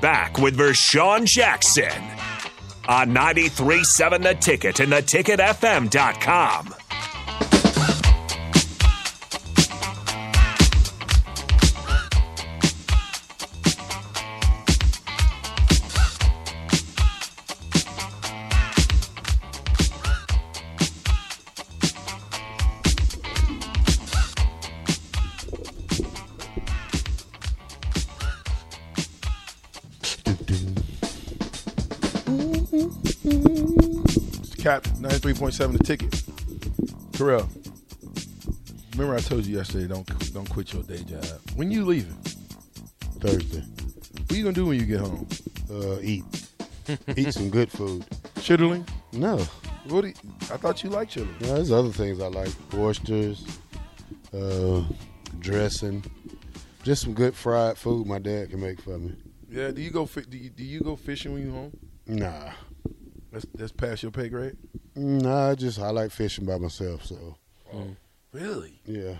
Back with Vershan Jackson on 93.7 The Ticket and theticketfm.com. 93.7 the ticket. Terrell. Remember I told you yesterday don't don't quit your day job. When you leaving? Thursday. What you gonna do when you get home? Uh, eat. eat some good food. Chitterling? No. What do you, I thought you liked chitterling. No, there's other things I like. Oysters, uh, dressing. Just some good fried food my dad can make for me. Yeah, do you go do you, do you go fishing when you home? Nah. That's that's past your pay grade? Nah, I just I like fishing by myself, so oh, Really? yeah.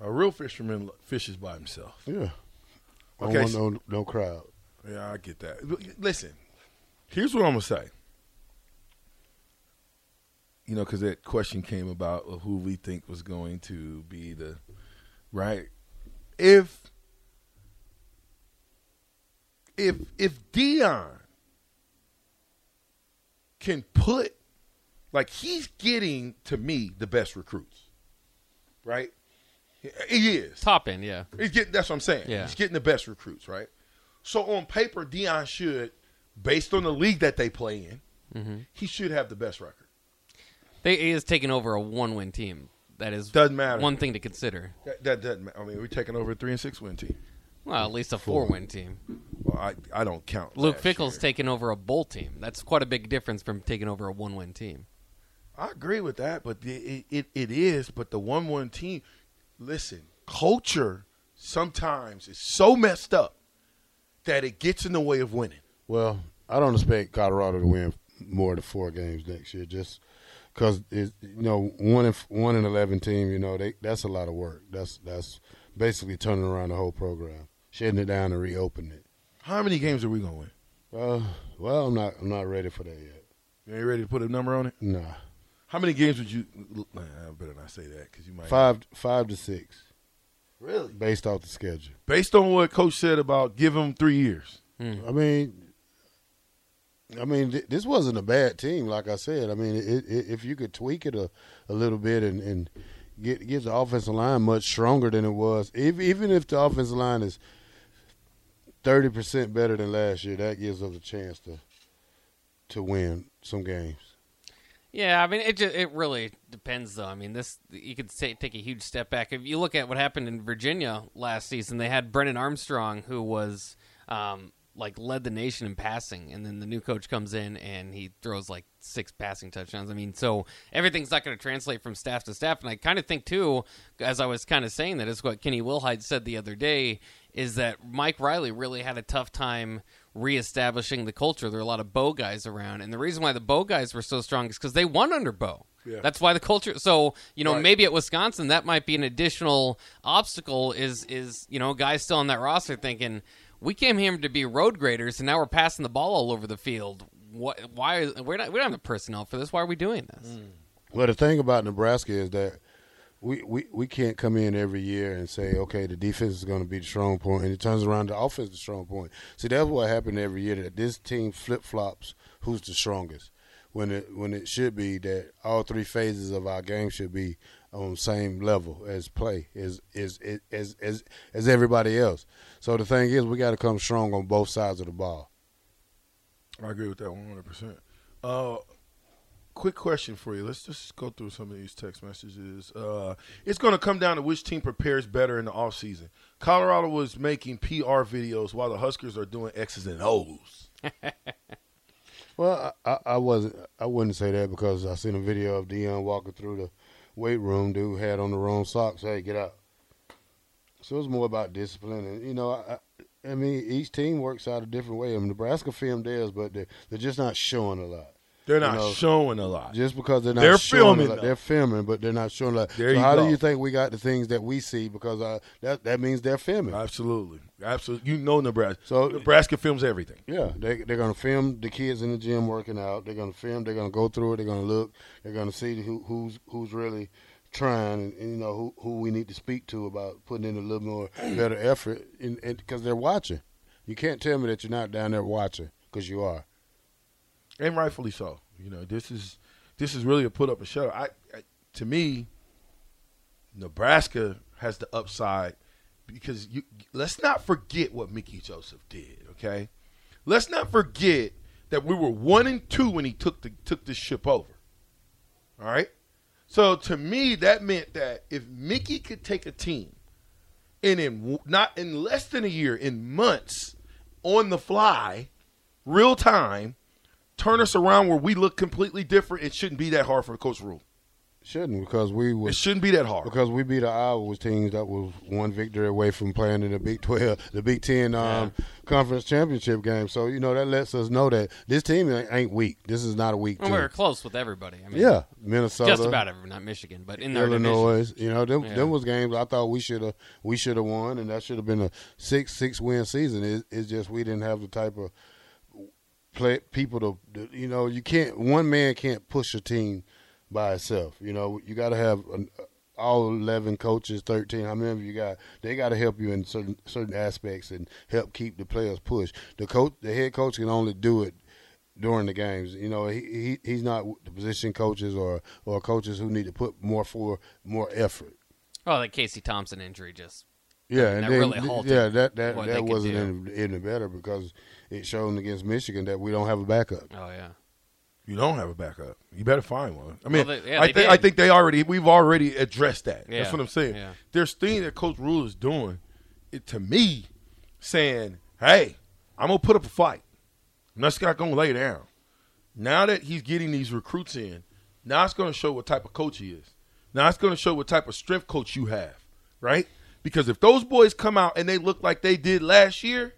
A real fisherman fishes by himself. Yeah. I Okay, don't want so- no no crowd. Yeah, I get that. Listen, here's what I'm gonna say. You know, because that question came about of who we think was going to be the right. If if if Deion can put like he's getting to me the best recruits, right? He is. Top end, yeah. He's getting that's what I'm saying. Yeah. He's getting the best recruits, right? So on paper, Deion should, based on the league that they play in, Mm-hmm. he should have the best record. They, he has taken over a one-win team. That is Doesn't matter. one thing to consider. That, that doesn't matter. I mean, we're taking over a three and six win team. Well, at least a four-win team. Well, I I don't count. Luke Fickell's year. taken over a bowl team. That's quite a big difference from taking over a one-win team. I agree with that, but it, it it is. But the one one team, listen, culture sometimes is so messed up that it gets in the way of winning. Well, I don't expect Colorado to win more than four games next year, just because you know one and one and eleven team. You know they that's a lot of work. That's that's basically turning around the whole program, shutting it down and reopening it. How many games are we gonna win? Uh, well, I'm not I'm not ready for that yet. You ain't ready to put a number on it? Nah, How many games would you? Nah, I better not say that because you might five five to six, Really? based off the schedule. Based on what Coach said about give him three years. Hmm. I mean, I mean, th- this wasn't a bad team. Like I said, I mean, it, it, if you could tweak it a, a little bit and, and get get the offensive line much stronger than it was, if, even if the offensive line is thirty percent better than last year, that gives us a chance to to win some games. Yeah, I mean, it just, it really depends, though. I mean, this you could say take a huge step back if you look at what happened in Virginia last season. They had Brennan Armstrong, who was um, like led the nation in passing, and then the new coach comes in and he throws like six passing touchdowns. I mean, so everything's not going to translate from staff to staff. And I kind of think too, as I was kind of saying that is what Kenny Wilhite said the other day, is that Mike Riley really had a tough time reestablishing the culture. There are a lot of Bo guys around, and the reason why the Bo guys were so strong is because they won under Bo. Yeah. That's why the culture. So you know, Right. maybe at Wisconsin that might be an additional obstacle. Is is you know guys still on that roster thinking we came here to be road graders, and now we're passing the ball all over the field. What? Why? Is, we're not. We don't have the personnel for this. Why are we doing this? Well, the thing about Nebraska is that we, we, we can't come in every year and say, okay, the defense is going to be the strong point, and it turns around the offense is the strong point. See, that's what happened every year that this team flip flops who's the strongest. When it when it should be that all three phases of our game should be on the same level as play as as as as as everybody else. So the thing is, we got to come strong on both sides of the ball. I agree with that one hundred percent. Uh, Quick question for you. Let's just go through some of these text messages. Uh, it's going to come down to which team prepares better in the offseason. Colorado was making PR videos while the Huskers are doing X's and O's. Well, I, I, wasn't. I wouldn't say that because I seen a video of Deion walking through the weight room. Dude had on the wrong socks. Hey, get out. So it was more about discipline, and you know, I, I mean, each team works out a different way. I mean, Nebraska film theirs, but they're, they're just not showing a lot. They're not know, showing a lot. Just because they're not They're showing filming, a lot. They're filming, but they're not showing a lot. There so you how go. do you think we got the things that we see? Because uh, that that means they're filming. Absolutely, absolutely. You know Nebraska. So- Nebraska films everything. Yeah, they they're gonna film the kids in the gym working out. They're gonna film. They're gonna go through it. They're gonna look. They're gonna see who who's who's really trying, and, and, you know who who we need to speak to about putting in a little more better effort. Because they're watching, you can't tell me that you're not down there watching because you are. And rightfully so. You know, this is this is really a put up a show. I, I to me, Nebraska has the upside because you let's not forget what Mickey Joseph did. Okay, let's not forget that we were one and two when he took the took this ship over. All right, so to me that meant that if Mickey could take a team and in not in less than a year, in months, on the fly, real time, turn us around where we look completely different. It shouldn't be that hard for the Coach Rhule. Shouldn't because we It shouldn't be that hard. because we beat the Iowa teams that was one victory away from playing in the Big Twelve, the Big Ten um, conference championship game. So you know that lets us know that this team ain't- ain't weak. This is not a weak And team. we were close with everybody. I mean, yeah, Minnesota, just about everyone, not Michigan, but in their division. Illinois. You know, them, Yeah. them was games I thought we should have we should have won, and that should have been a six six win season. It, it's just we didn't have the type of play people to, to you know you can't one man can't push a team by itself. You know, you got to have an, all eleven coaches, thirteen. How many of you got? They got to help you in certain certain aspects and help keep the players pushed. The coach, the head coach, can only do it during the games. You know, he, he he's not the position coaches or or coaches who need to put more for more effort. Oh, the Casey Thompson injury just. Yeah, that and then, really halted yeah, that that what that could wasn't any, any better because it showed against Michigan that we don't have a backup. Oh yeah. You don't have a backup. You better find one. I mean, Well, they- yeah, I they think. I think they already we've already addressed that. That's what I'm saying. yeah. There's things that Coach Rhule is doing. It, to me, saying, "Hey, I'm gonna put up a fight. I'm not not gonna lay down." Now that he's getting these recruits in, now it's gonna show what type of coach he is. Now it's gonna show what type of strength coach you have, right? Because if those boys come out and they look like they did last year,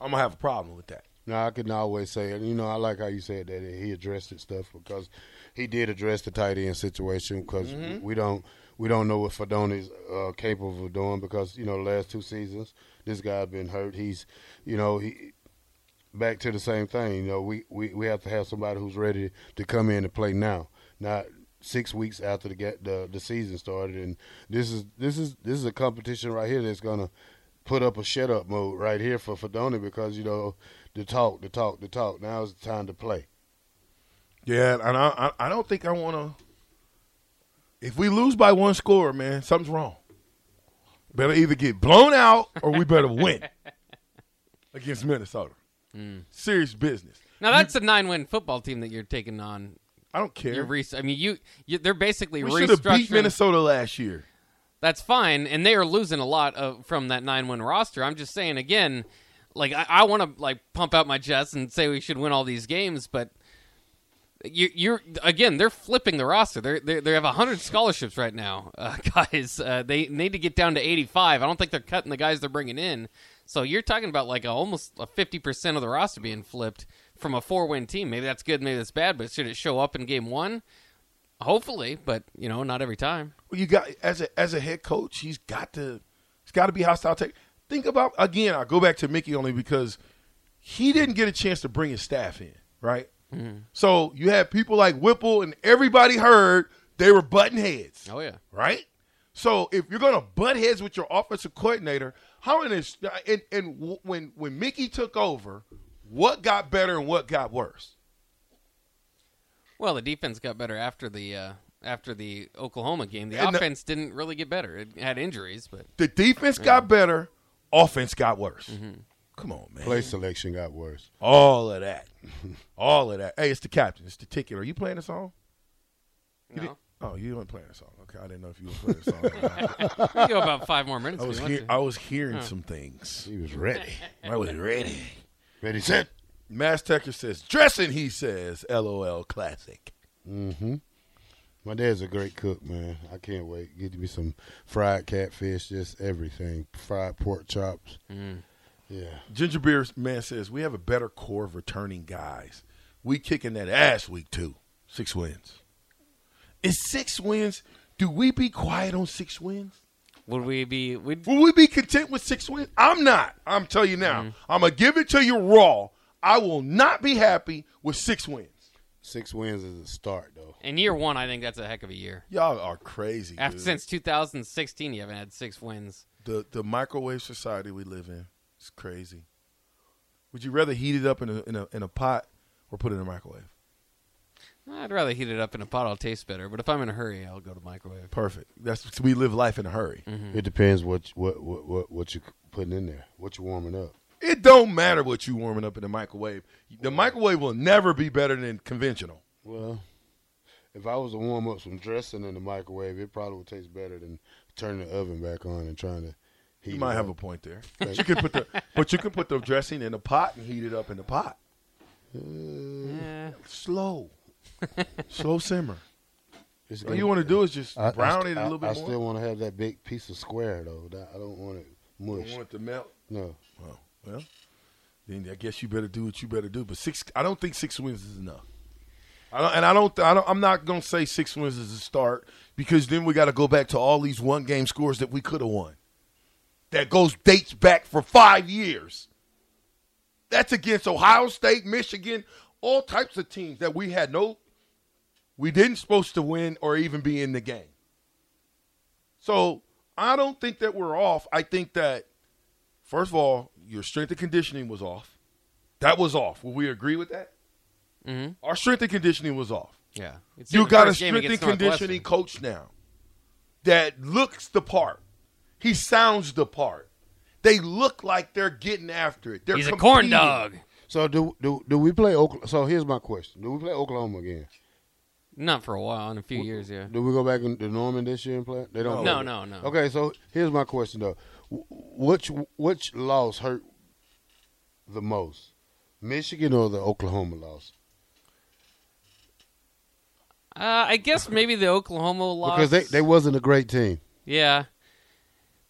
I'm gonna have a problem with that. Now I can always say, you know, I like how you said that he addressed it stuff because he did address the tight end situation because Mm-hmm. we don't we don't know what Fidone's uh, capable of doing because you know the last two seasons this guy's been hurt. He's you know he back to the same thing. You know we, we, we have to have somebody who's ready to come in and play now, not six weeks after the get the the season started. And this is this is this is a competition right here that's gonna put up a shut up mode right here for Fidone because you know the talk, the talk, the talk. Now is the time to play. Yeah, and I I, I don't think I want to. If we lose by one score, man, something's wrong. Better either get blown out or we better win against Minnesota. Hmm. Serious business. Now that's a nine-win football team that you're taking on. I don't care. Re- I mean, you, you they're basically we should have beat. Minnesota last year. That's fine, and they are losing a lot of, from that nine-win roster. I'm just saying again, like I, I want to like pump out my chest and say we should win all these games, but you, you're again they're flipping the roster. They're, they're they have hundred scholarships right now, uh, guys. Uh, they need to get down to 85. I don't think they're cutting the guys they're bringing in. So you're talking about like a, almost a 50 percent of the roster being flipped from a four-win team. Maybe that's good, maybe that's bad, but should it show up in game one? Hopefully, but you know, not every time. Well, you got as a as a head coach, he's got to he's got to be hostile. Take think about again. I go back to Mickey only because he didn't get a chance to bring his staff in, right? Mm-hmm. So you had people like Whipple, and everybody heard they were button heads. Oh yeah. right? So if you're gonna butt heads with your offensive coordinator, how in this and and when when Mickey took over, what got better and what got worse? Well, the defense got better after the uh, after the Oklahoma game. The And the- offense didn't really get better. It had injuries, but The defense got better, offense got worse. Mm-hmm. Come on, man. Play selection got worse. All of that, all of that. Hey, it's the captain. It's the ticket. Are you playing the song? You No. didn't- oh, you weren't playing a song. Okay, I didn't know if you were playing a song. or. We go about five more minutes. I if was you want hear- to. I was hearing some things. He was ready. I was ready. Ready, set. Mass Techer says dressing. He says, "LOL, classic." Mm-hmm. My dad's a great cook, man. I can't wait. Get me some fried catfish, just everything. Fried pork chops. Mm. Yeah. Ginger Beer Man says we have a better core of returning guys. We kicking that ass week two. Six wins. Is six wins? Do we be quiet on six wins? Would we be? We'd, Will we be content with six wins? I'm not. I'm telling you now. Mm-hmm. I'm gonna give it to you raw. I will not be happy with six wins. Six wins is a start, though. in year one, I think that's a heck of a year. Y'all are crazy. After dude. since 2016, you haven't had six wins. the the microwave society we live in is crazy. Would you rather heat it up in a in a in a pot or put it in a microwave? I'd rather heat it up in a pot. It'll taste better. But if I'm in a hurry, I'll go to the microwave. Perfect. That's we live life in a hurry. Mm-hmm. It depends what what what what, what you putting in there, what you warming up. It don't matter what you warming up in the microwave. The microwave will never be better than conventional. Well, if I was to warm up some dressing in the microwave, it probably would taste better than turning the oven back on and trying to heat. You it might have up. a point there. But you can put the but you can put the dressing in a pot and heat it up in the pot. Yeah. Slow. Slow simmer. It's All gonna- you want to do is just I- I brown st- it a little I, bit I more. still want to have that big piece of square though. That, I don't want it You mush. don't want it to melt. No. Oh, well, then I guess you better do what you better do. But six, I don't think six wins is enough. I don't, and I don't, I don't. I'm not gonna say six wins is a start because then we got to go back to all these one game scores that we could have won. That goes dates back for five years. That's against Ohio State, Michigan, all types of teams that we had no, we didn't supposed to win or even be in the game. So I don't think that we're off. I think that First of all, your strength and conditioning was off. That was off. Will we agree with that? Mhm. Our strength and conditioning was off. Yeah. It's You got a strength and conditioning coach now that looks the part. He sounds the part. They look like they're getting after it. They're He's a corn dog. So do do do we play Oklahoma? So here's my question: Do we play Oklahoma again? Not for a while. In a few years, yeah. Do we go back to Norman this year and play? They don't. No, no, no. Okay, so here's my question though: which which loss hurt the most, Michigan or the Oklahoma loss? Uh, I guess maybe the Oklahoma loss Because they they wasn't a great team. Yeah,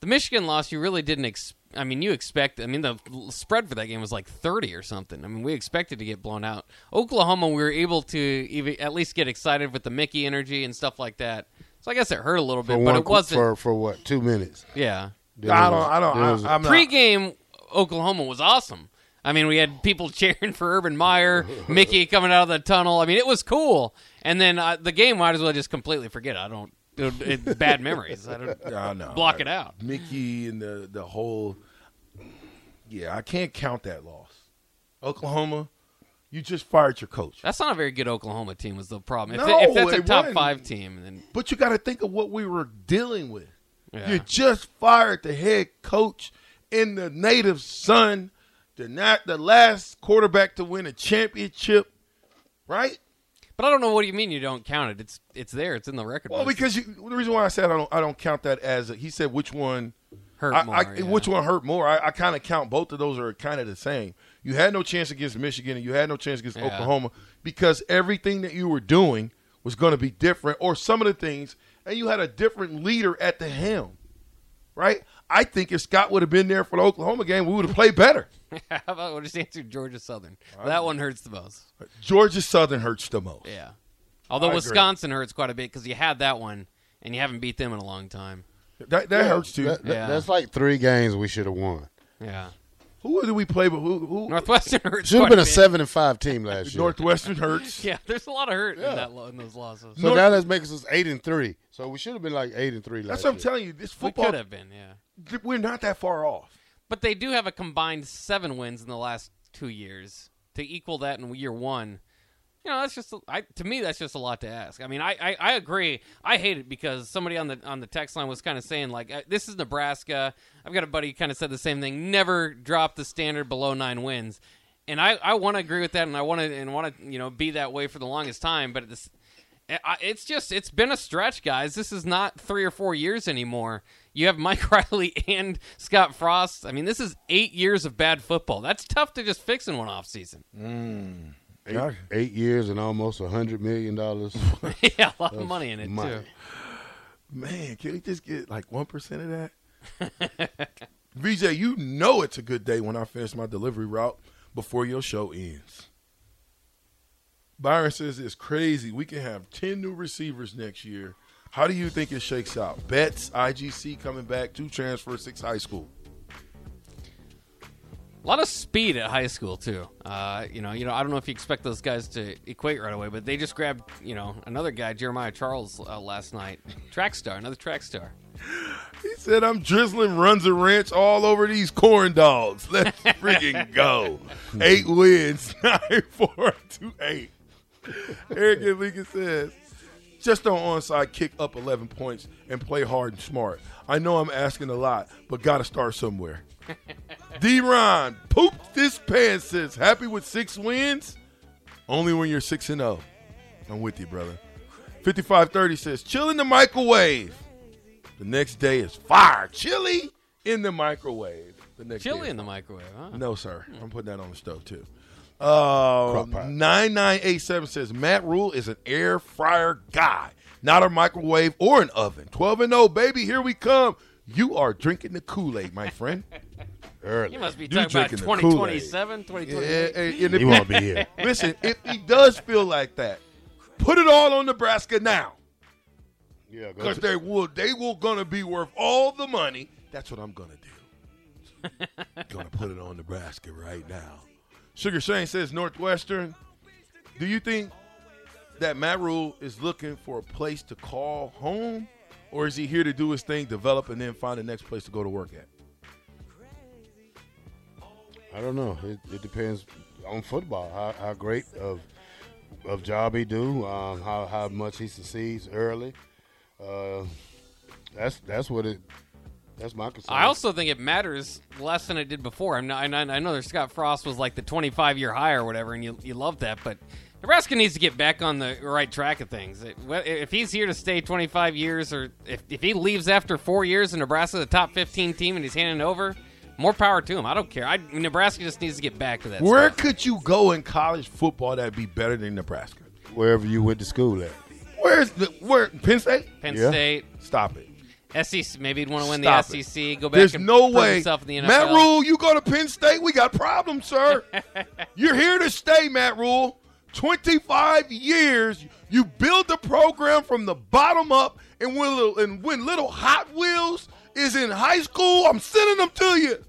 the Michigan loss. You really didn't. Ex- I mean, you expect. I mean, the spread for that game was like thirty or something. I mean, we expected to get blown out. Oklahoma, we were able to even at least get excited with the Mickey energy and stuff like that. So I guess it hurt a little For bit, but one it wasn't. for for what two minutes? yeah, Then I don't. was- I don't. then was- I, I'm not. pre-game Oklahoma was awesome. I mean, we had people cheering for Urban Meyer, Mickey coming out of the tunnel. I mean, it was cool. And then uh, the game, might as well just completely forget. it. I don't. It, it, bad memories. I don't I know. block it out. Mickey and the the whole. Yeah, I can't count that loss. Oklahoma, you just fired your coach. That's not a very good Oklahoma team. Was the problem? If, No, if that's a it top wasn't. five team, then But you got to think of what we were dealing with. Yeah. You just fired the head coach in the native son, the not the last quarterback to win a championship, right? But I don't know what do you mean you don't count it. It's it's there. It's in the record. Well, books. because you, the reason why I said I don't I don't count that as a, he said which one hurt I, more. I, yeah. which one hurt more. I, I kind of count both of those are kind of the same. You had no chance against Michigan and you had no chance against Yeah. Oklahoma because everything that you were doing was going to be different, or some of the things, and you had a different leader at the helm, right? I think if Scott would have been there for the Oklahoma game, we would have played better. How about we'll just answer Georgia Southern? That one hurts the most. Georgia Southern hurts the most. Yeah. Although I agree. Wisconsin hurts quite a bit because you had that one and you haven't beat them in a long time. That, that hurts too. That- that- Yeah. That's like three games we should have won. Yeah. Who did we play? But who? who Northwestern hurts. Should have been a bit. seven and five team last year. Northwestern hurts. Yeah, there's a lot of hurt in that in those losses. So now that makes us eight and three. So we should have been like eight and three last That's what I'm year. telling you. This we football, could have been, yeah. we're not that far off. But they do have a combined seven wins in the last two years to equal that in year one. You know, that's just I, to me that's just a lot to ask. I mean, I, I, I agree. I hate it because somebody on the on the text line was kind of saying like, uh, "This is Nebraska." I've got a buddy kind of said the same thing. Never drop the standard below nine wins, and I, I want to agree with that, and I want to and want to you know be that way for the longest time. But this It's just it's been a stretch, guys. This is not three or four years anymore. You have Mike Riley and Scott Frost. I mean, this is eight years of bad football. That's tough to just fix in one off season. Eight, eight years and almost a hundred million dollars. yeah, a lot of money in it money. too. Man, can we just get like one percent of that? VJ, you know it's a good day when I finish my delivery route before your show ends. Byron says it's crazy. We can have ten new receivers next year. How do you think it shakes out? Betts, IGC coming back, two transfer, six high school. A lot of speed at high school too. Uh, you know, you know, I don't know if you expect those guys to equate right away, but they just grabbed, you know, another guy, Jeremiah Charles, uh, last night, track star, another track star. He said, I'm drizzling runs a ranch all over these corn dogs. Let's freaking go. Eight wins, nine, four, two, eight. Eric Enriquez says, just don't onside kick up 11 points and play hard and smart. I know I'm asking a lot, but got to start somewhere. D-Ron, poop this pants says, happy with six wins? Only when you're 6 and 0. I'm with you, brother. 5530 says, chill in the microwave. The next day is fire. Chili in the microwave. The next Chili day. in the microwave, huh? No, sir. I'm putting that on the stove too. Uh, 9987 says Matt Rhule is an air fryer guy, not a microwave or an oven. 12 and 0, baby. Here we come. You are drinking the Kool Aid, my friend. Early. You must be You talking about drinking the 2027, yeah, 2028. and if He won't be here. Listen, if he does feel like that, put it all on Nebraska now. Yeah, Because they will they will gonna be worth all the money. That's what I'm gonna do. gonna put it on Nebraska right now. Sugar Shane says Northwestern. Do you think that Matt Rhule is looking for a place to call home? Or is he here to do his thing, develop, and then find the next place to go to work at? I don't know. It, it depends on football. How, how great of of job he do. Um, how how much he succeeds early. Uh, that's that's what it. That's my concern. I also think it matters less than it did before. I'm not, I know- that Scott Frost was like the 25 year high or whatever, and you you love that, but Nebraska needs to get back on the right track of things. If he's here to stay 25 years, or if, if he leaves after four years and Nebraska's the top 15 team and he's handing over, more power to him. I don't care. I, Nebraska just needs to get back to that. Where stuff. could you go in college football that'd be better than Nebraska? wherever you went to school at. Where's the where Penn State? Penn Yeah. State, Stop it. SEC, maybe he'd want to win Stop the it. SEC. Go back. There's and no way. himself in the NFL. Matt Rhule, you go to Penn State, we got problems, sir. You're here to stay, Matt Rhule. 25 years, you build the program from the bottom up, and when little, and when little Hot Wheels is in high school, I'm sending them to you.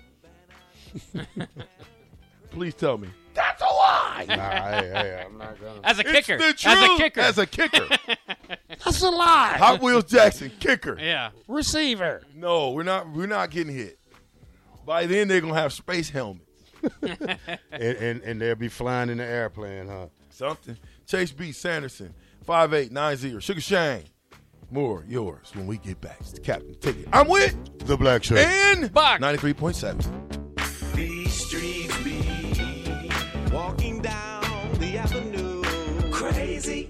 Please tell me. That's a lie. Nah, hey, hey, I'm not gonna. as a It's kicker. the truth. As a kicker. As a kicker. That's a lie. Hot Wheels Jackson, kicker. yeah. Receiver. No, we're not. We're not getting hit. By then, they're gonna have space helmets. And, and and they'll be flying in the airplane, huh? Something. Chase B. Sanderson, 5890. Sugar Shane. More yours when we get back. It's the Captain Ticket. I'm with The black shirt. and Buck. 93.7. These streets be walking down the avenue. Crazy.